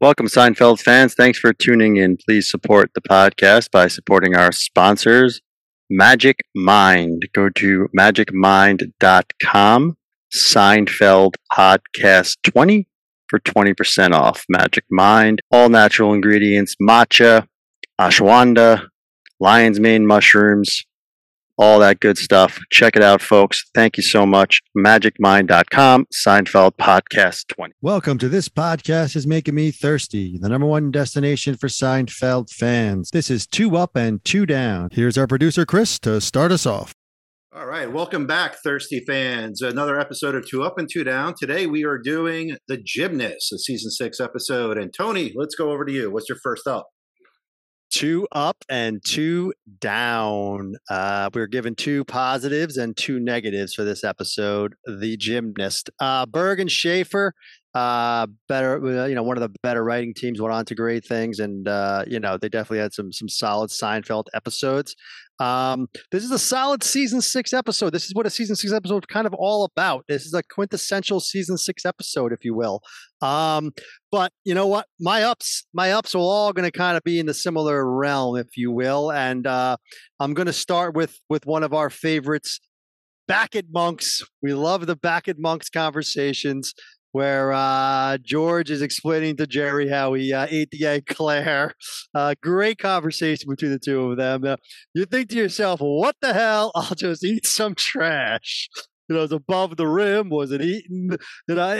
Welcome, Seinfeld fans. Thanks for tuning in. Please support the podcast by supporting our sponsors, Magic Mind. Go to magicmind.com, Seinfeld Podcast 20 for 20% off. Magic Mind, all natural ingredients, matcha, ashwagandha, lion's mane mushrooms, all that good stuff. Check it out, folks. Thank you so much. MagicMind.com, Seinfeld Podcast 20. Welcome to This Podcast is Making Me Thirsty, the number one destination for Seinfeld fans. This is Two Up and Two Down. Here's our producer, Chris, to start us off. All right, welcome back, thirsty fans. Another episode of Two Up and Two Down. Today we are doing The Gymnast, a season six episode. And Tony, let's go over to you. What's your first up? Two up and two down. Uh, we are given two positives and two negatives for this episode. The gymnast, uh, Berg and Schaffer, uh, better, you know, one of the better writing teams went on to great things, and uh, you know, they definitely had some some solid Seinfeld episodes. Um, this is a solid season six episode. This is what a season six episode is kind of all about. This is a quintessential season six episode, if you will. Um, but you know what? My ups, my ups are all going to kind of be in the similar realm, if you will. And uh, I'm going to start with with one of our favorites, Back at Monks. We love the Back at Monks conversations where uh, George is explaining to Jerry how he uh, ate the eclair. Uh, great conversation between the two of them. Uh, you think to yourself, what the hell? I'll just eat some trash you know, it's above the rim. Was it eaten? You know,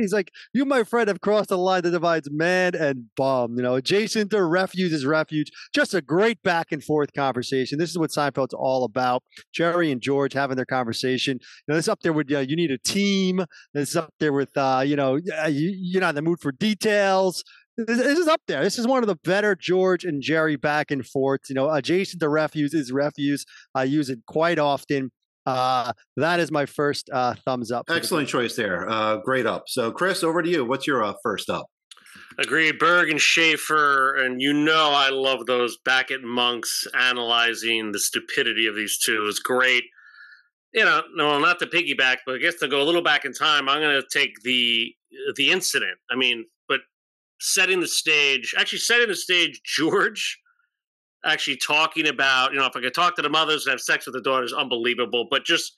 he's like, you, my friend, have crossed the line that divides man and bum. You know, adjacent to refuse is refuge. Just a great back and forth conversation. This is what Seinfeld's all about. Jerry and George having their conversation. You know, this up there with, uh, you need a team. This is up there with, uh, you know, you, you're not in the mood for details this is up there. This is one of the better George and Jerry back and forths. You know, adjacent to refuse is refuse. I use it quite often. Uh, that is my first uh, thumbs up. Excellent choice there. Uh, great up. So, Chris, over to you. What's your uh, first up? Agreed. Berg and Schaffer, and you know I love those back at monks analyzing the stupidity of these two. It's great. You know, no, not to piggyback, but I guess to go a little back in time, I'm going to take the the incident. I mean, but setting the stage, actually setting the stage, George actually talking about, you know, if I could talk to the mothers and have sex with the daughters, unbelievable. But just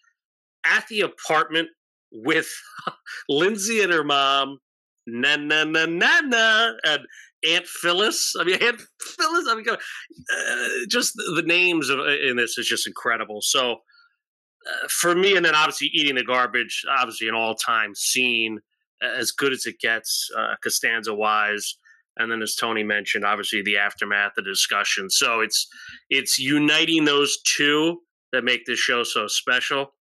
at the apartment with Lindsay and her mom, na na na na na, and Aunt Phyllis. I mean, Aunt Phyllis. I mean, uh, just the names of, in this is just incredible. So uh, for me, and then obviously eating the garbage, obviously an all-time scene, as good as it gets, uh, Costanza wise and then as Tony mentioned, obviously the aftermath, the discussion. So it's it's uniting those two that make this show so special.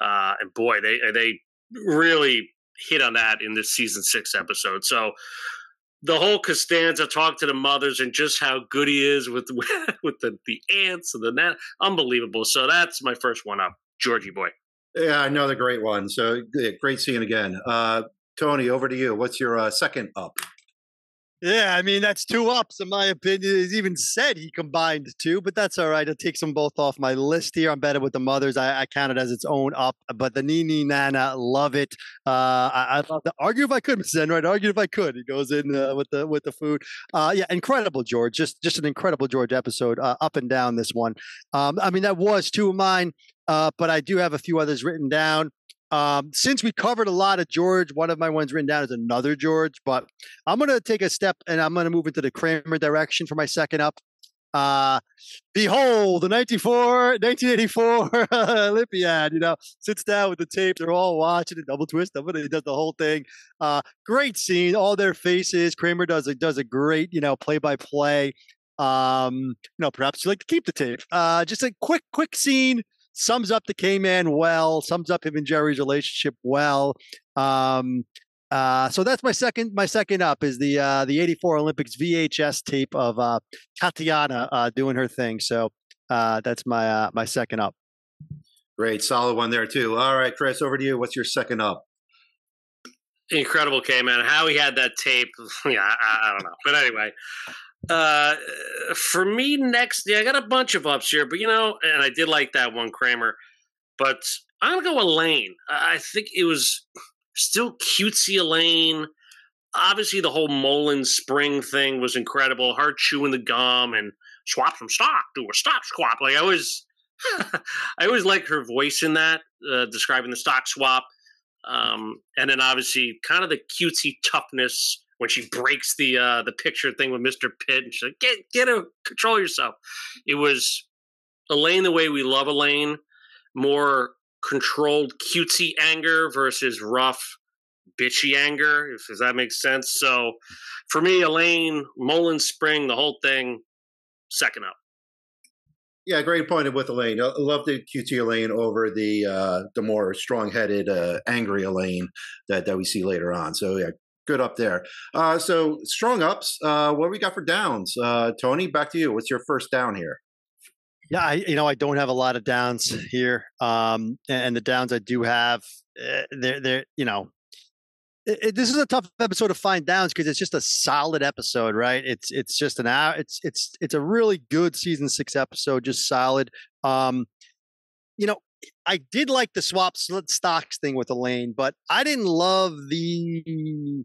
Uh, and boy, they they really hit on that in this season six episode. So the whole Costanza talk to the mothers and just how good he is with with the the aunts and the net, unbelievable. So that's my first one up, Georgie boy. Yeah, another great one. So great seeing again. Uh, Tony, over to you. What's your uh, second up? Yeah, I mean that's two ups in my opinion. He's even said he combined two, but that's all right. I'll take them both off my list here. I'm better with the mothers. I, I count it as its own up, but the Nini Nana, love it. Uh, I, I love to argue if I could, Mrs. Enright. Argue if I could. He goes in uh, with the with the food. Uh, yeah, incredible George. Just just an incredible George episode, uh, up and down this one. Um, I mean that was two of mine, uh, but I do have a few others written down. Um, since we covered a lot of George, one of my ones written down is another George, but I'm going to take a step and I'm going to move into the Kramer direction for my second up. Uh, behold, the 94, 1984 Olympiad, you know, sits down with the tape. They're all watching it, double twist, double, he does the whole thing. Uh, great scene, all their faces. Kramer does a, does a great, you know, play by play. Um, you know, perhaps you like to keep the tape. Uh, just a quick, quick scene sums up the K-Man well, sums up him and Jerry's relationship well. Um, uh, so that's my second. My second up is the uh, the '84 Olympics VHS tape of uh, Tatiana uh, doing her thing. So uh, that's my uh, my second up. Great, solid one there too. All right, Chris, over to you. What's your second up? Incredible K-Man. How he had that tape, yeah, I, I don't know. But anyway, uh, for me, next, yeah, I got a bunch of ups here, but you know, and I did like that one, Kramer. But I'm gonna go Elaine. I think it was still cutesy Elaine. obviously the whole Mullen spring thing was incredible. Her chewing the gum and swap some stock to a stock swap. Like I always, I always like her voice in that, uh, describing the stock swap. Um, and then obviously kind of the cutesy toughness when she breaks the uh, the picture thing with Mr. Pitt and she's like, get get a control yourself. It was Elaine the way we love Elaine, more controlled cutesy anger versus rough bitchy anger, if, if that makes sense. So for me, Elaine, Mullen Spring, the whole thing, second up. Yeah, great point with Elaine. I love the QT Elaine over the uh, the more strong headed, uh, angry Elaine that, that we see later on. So yeah, good up there. Uh, so strong ups. Uh, what we got for downs? Uh, Tony, back to you. What's your first down here? Yeah, I, you know, I don't have a lot of downs here, um, and the downs I do have, uh, they're, they're, you know, it, it, this is a tough episode to find downs because it's just a solid episode, right? It's it's just an hour. It's it's it's a really good season six episode, just solid. Um, you know, I did like the swap stocks thing with Elaine, but I didn't love the.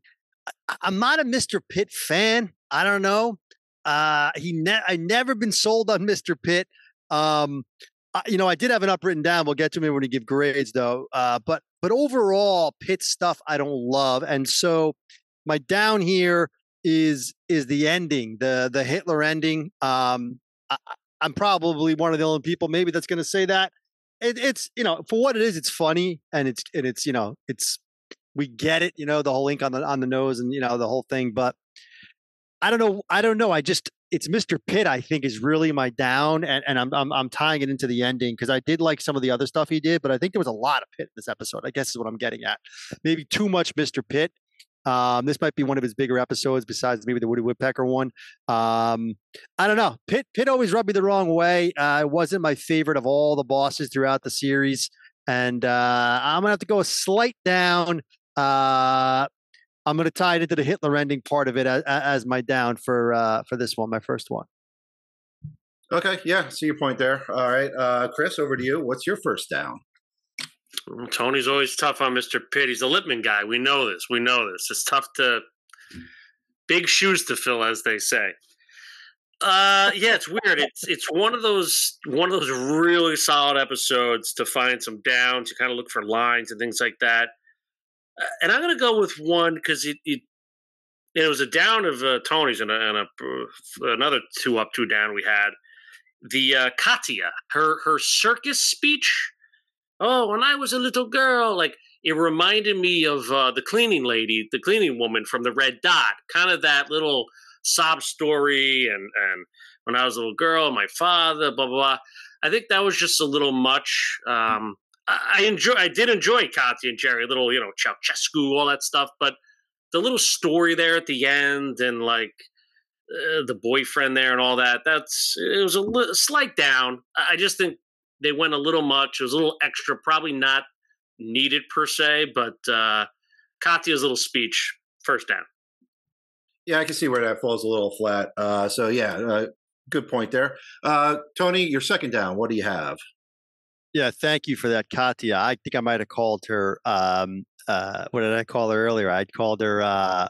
I'm not a Mr. Pitt fan. I don't know. Uh, he ne- I never been sold on Mr. Pitt. Um, I, you know, I did have an up written down. We'll get to me when we give grades, though. Uh, but but overall, Pitt stuff I don't love, and so my down here is is the ending, the the Hitler ending. Um, I, am probably one of the only people maybe that's going to say that. It, it's you know for what it is, it's funny and it's and it's you know it's we get it, you know the whole ink on the on the nose and you know the whole thing, but I don't know. I don't know. I just it's Mr. Pitt. I think is really my down, and, and I'm, I'm I'm tying it into the ending because I did like some of the other stuff he did, but I think there was a lot of Pitt in this episode. I guess is what I'm getting at. Maybe too much Mr. Pitt. Um, this might be one of his bigger episodes besides maybe the Woody Woodpecker one. Um, I don't know. Pitt Pitt always rubbed me the wrong way. Uh, it wasn't my favorite of all the bosses throughout the series, and uh, I'm gonna have to go a slight down. Uh, I'm going to tie it into the Hitler ending part of it as, as my down for uh, for this one, my first one. Okay, yeah, see your point there. All right, uh, Chris, over to you. What's your first down? Tony's always tough on Mr. Pitt. He's a Lippman guy. We know this. We know this. It's tough to big shoes to fill, as they say. Uh, yeah, it's weird. It's it's one of those one of those really solid episodes to find some downs, to kind of look for lines and things like that and I'm going to go with one because it, it, it was a down of uh, Tony's and, a, and a, another two up, two down we had. The uh, Katya, her her circus speech. Oh, when I was a little girl, like it reminded me of uh, the cleaning lady, the cleaning woman from the Red Dot. Kind of that little sob story, and and when I was a little girl, my father, blah blah blah. I think that was just a little much. Um, I enjoy. I did enjoy Katya and Jerry, little, you know, Ceausescu, all that stuff. But the little story there at the end, and like uh, the boyfriend there and all that, that's it was a li- slight down. I just think they went a little much. It was a little extra, probably not needed per se. But uh, Katya's little speech, first down. Yeah, I can see where that falls a little flat. Uh, so yeah, uh, good point there. Uh, Tony, your second down. What do you have? Yeah, thank you for that, Katya. I think I might have called her. Um, uh, what did I call her earlier? I called her. Uh,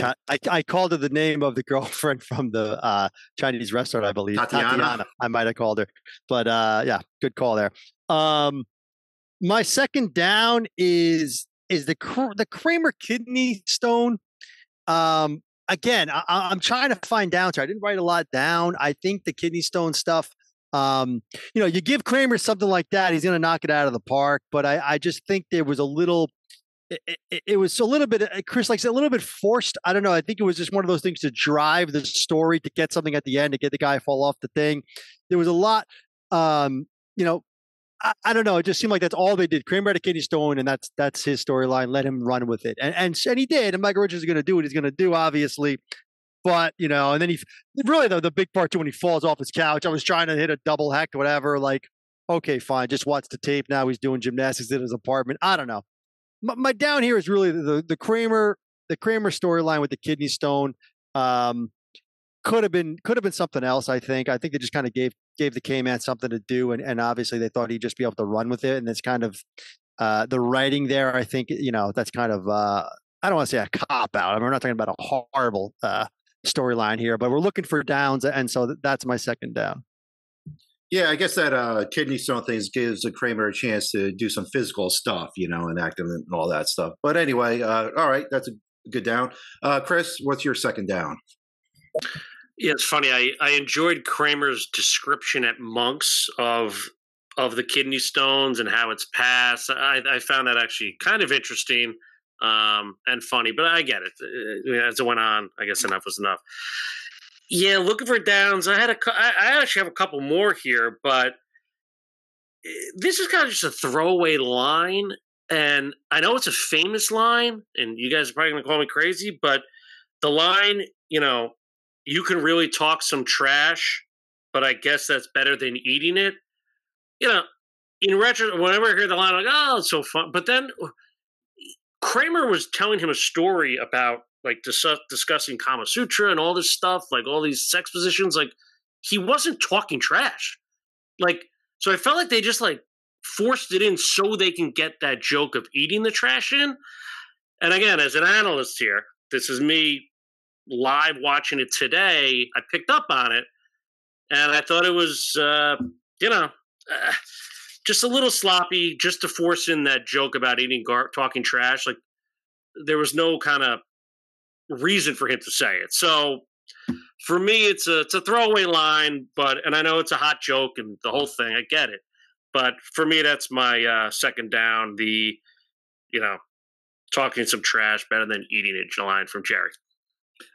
I, I called her the name of the girlfriend from the uh, Chinese restaurant, I believe. Tatiana. Tatiana. I might have called her, but uh, yeah, good call there. Um, my second down is is the the Kramer kidney stone. Um, again, I, I'm trying to find down. So I didn't write a lot down. I think the kidney stone stuff um, you know, you give Kramer something like that, he's going to knock it out of the park. But I, I just think there was a little, it, it, it, was a little bit, uh, Chris likes a little bit forced. I don't know. I think it was just one of those things to drive the story to get something at the end to get the guy fall off the thing. There was a lot, um, you know, I, I, don't know. It just seemed like that's all they did. Kramer had a kidney stone, and that's that's his storyline. Let him run with it, and and, and he did. And Michael Richards is going to do what he's going to do, obviously. But you know, and then he really the, the big part too when he falls off his couch. I was trying to hit a double heck, whatever. Like, okay, fine, just watch the tape. Now he's doing gymnastics in his apartment. I don't know. My, my down here is really the the Kramer the Kramer storyline with the kidney stone. Um, could have been could have been something else. I think. I think they just kind of gave gave the K man something to do, and and obviously they thought he'd just be able to run with it, and it's kind of uh, the writing there. I think you know that's kind of uh, I don't want to say a cop out. I mean, we're not talking about a horrible uh, storyline here, but we're looking for downs, and so that's my second down. Yeah, I guess that uh, kidney stone thing gives Kramer a chance to do some physical stuff, you know, and acting and all that stuff. But anyway, uh, all right, that's a good down. Uh, Chris, what's your second down? Yeah, it's funny. I, I enjoyed Kramer's description at Monks of of the kidney stones and how it's passed. I, I found that actually kind of interesting um, and funny, but I get it. As it went on, I guess enough was enough. Yeah, looking for downs. I had a, I actually have a couple more here, but eh, this is kind of just a throwaway line, and I know it's a famous line, and you guys are probably going to call me crazy, but the line, you know, you can really talk some trash, but I guess that's better than eating it. You know, in retro, whenever I hear the line, I'm like, oh, it's so fun. But then Kramer was telling him a story about like dis- discussing Kama Sutra and all this stuff, like all these sex positions. Like he wasn't talking trash. Like so, I felt like they just like forced it in so they can get that joke of eating the trash in. And again, as an analyst here, this is me live watching it today. I picked up on it, and I thought it was, uh, you know. Uh, just a little sloppy, just to force in that joke about eating gar- talking trash. Like there was no kind of reason for him to say it. So for me, it's a it's a throwaway line, but and I know it's a hot joke and the whole thing. I get it, but for me, that's my uh, second down. The you know talking some trash better than eating it line from Jerry.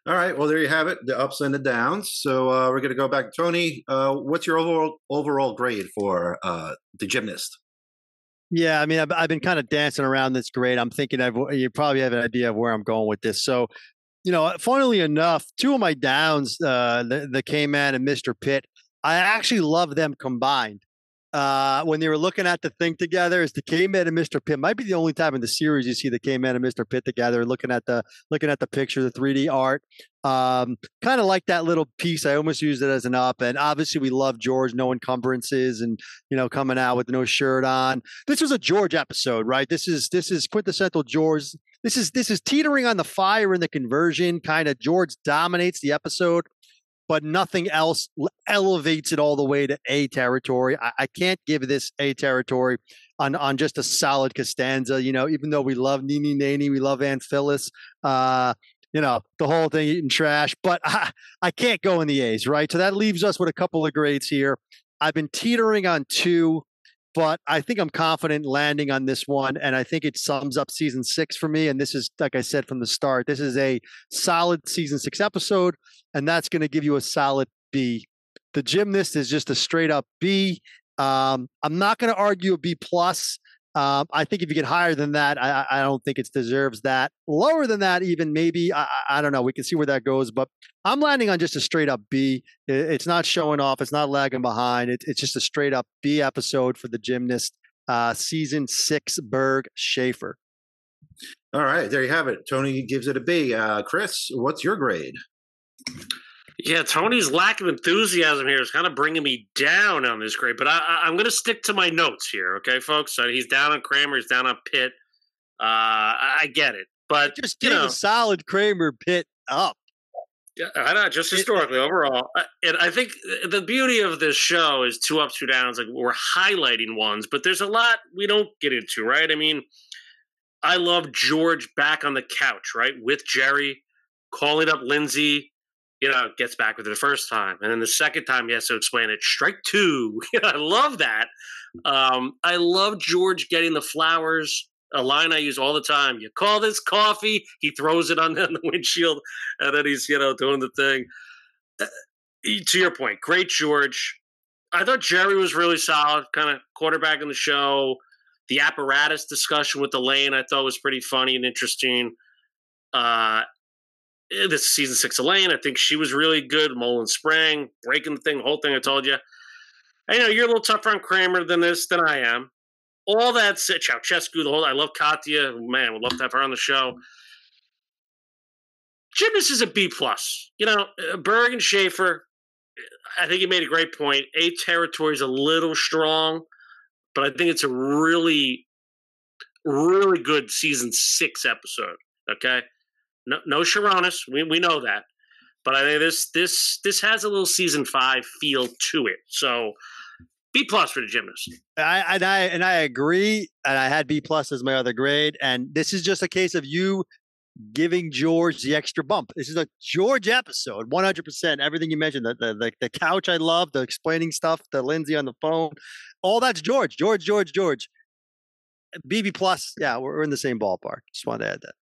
All right. Well, there you have it, the ups and the downs. So uh, we're going to go back. To Tony, uh, what's your overall overall grade for uh, the gymnast? Yeah, I mean, I've, I've been kind of dancing around this grade. I'm thinking I've, you probably have an idea of where I'm going with this. So, you know, funnily enough, two of my downs, uh, the, the K-Man and Mr. Pitt, I actually love them combined uh, when they were looking at the thing together is the K-Man and Mr. Pitt. Might be the only time in the series you see the K-Man and Mr. Pitt together, looking at the looking at the picture, the 3D art. Um, kind of like that little piece. I almost used it as an up. And obviously, we love George, no encumbrances, and you know, coming out with no shirt on. This was a George episode, right? This is this is quintessential George. This is this is teetering on the fire in the conversion. Kind of George dominates the episode but nothing else elevates it all the way to A territory. I, I, can't give this A territory on, on just a solid Costanza. You know, even though we love Nini Nani, we love Aunt Phyllis, uh, you know, the whole thing eating trash, but I, I can't go in the A's, right? So that leaves us with a couple of grades here. I've been teetering on two but I think I'm confident landing on this one. And I think it sums up season six for me. And this is, like I said from the start, this is a solid season six episode. And that's going to give you a solid B. The gymnast is just a straight up B. Um, I'm not going to argue a B plus. Um, I think if you get higher than that, I, I don't think it deserves that. Lower than that, even maybe, I, I don't know. We can see where that goes, but I'm landing on just a straight up B. It's not showing off. It's not lagging behind. It, it's just a straight up B episode for the gymnast. Uh, season six, Berg Schaffer. All right, there you have it. Tony gives it a B. Uh, Chris, what's your grade? Yeah, Tony's lack of enthusiasm here is kind of bringing me down on this grade, but I, am going to stick to my notes here, okay, folks? So he's down on Kramer, he's down on Pitt. Uh, I get it, but just give you know, a solid Kramer Pitt up. Yeah, I know, just historically it, overall, and I think the beauty of this show is two ups, two downs. Like we're highlighting ones, but there's a lot we don't get into, right? I mean, I love George back on the couch, right, with Jerry, calling up Lindsay you know, gets back with it the first time. And then the second time he has to explain it, strike two. I love that. Um, I love George getting the flowers, a line I use all the time. You call this coffee? He throws it on the, on the windshield, and then he's, you know, doing the thing. Uh, to your point, great George. I thought Jerry was really solid, kind of quarterback in the show. The apparatus discussion with Elaine, I thought was pretty funny and interesting. Uh, this is season six Elaine. I think she was really good. Mullen Spring, breaking the thing, whole thing I told you. I know you're a little tougher on Kramer than this than I am. All that said, Ceausescu, the whole I love Katya. Man, would love to have her on the show. Gymnast is a B plus. You know, uh, Berg and Schaffer. I think he made a great point. A territory is a little strong, but I think it's a really, really good season six episode. Okay, no, no Sharonis. We we know that, but I think this this this has a little season five feel to it. So B plus for the gymnast. I and I and I agree. And I had B plus as my other grade. And this is just a case of you giving George the extra bump. This is a George episode, one hundred percent. Everything you mentioned, the, the the the couch I love, the explaining stuff, the Lindsay on the phone, all that's George, George, George, George. BB plus, yeah, we're, we're in the same ballpark. Just wanted to add that.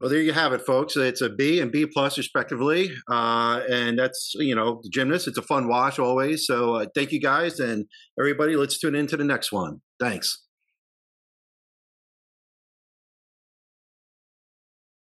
Well, there you have it, folks. It's a B and B plus, respectively, uh, and that's you know the gymnast. It's a fun watch always. So uh, thank you guys and everybody. Let's tune into the next one. Thanks.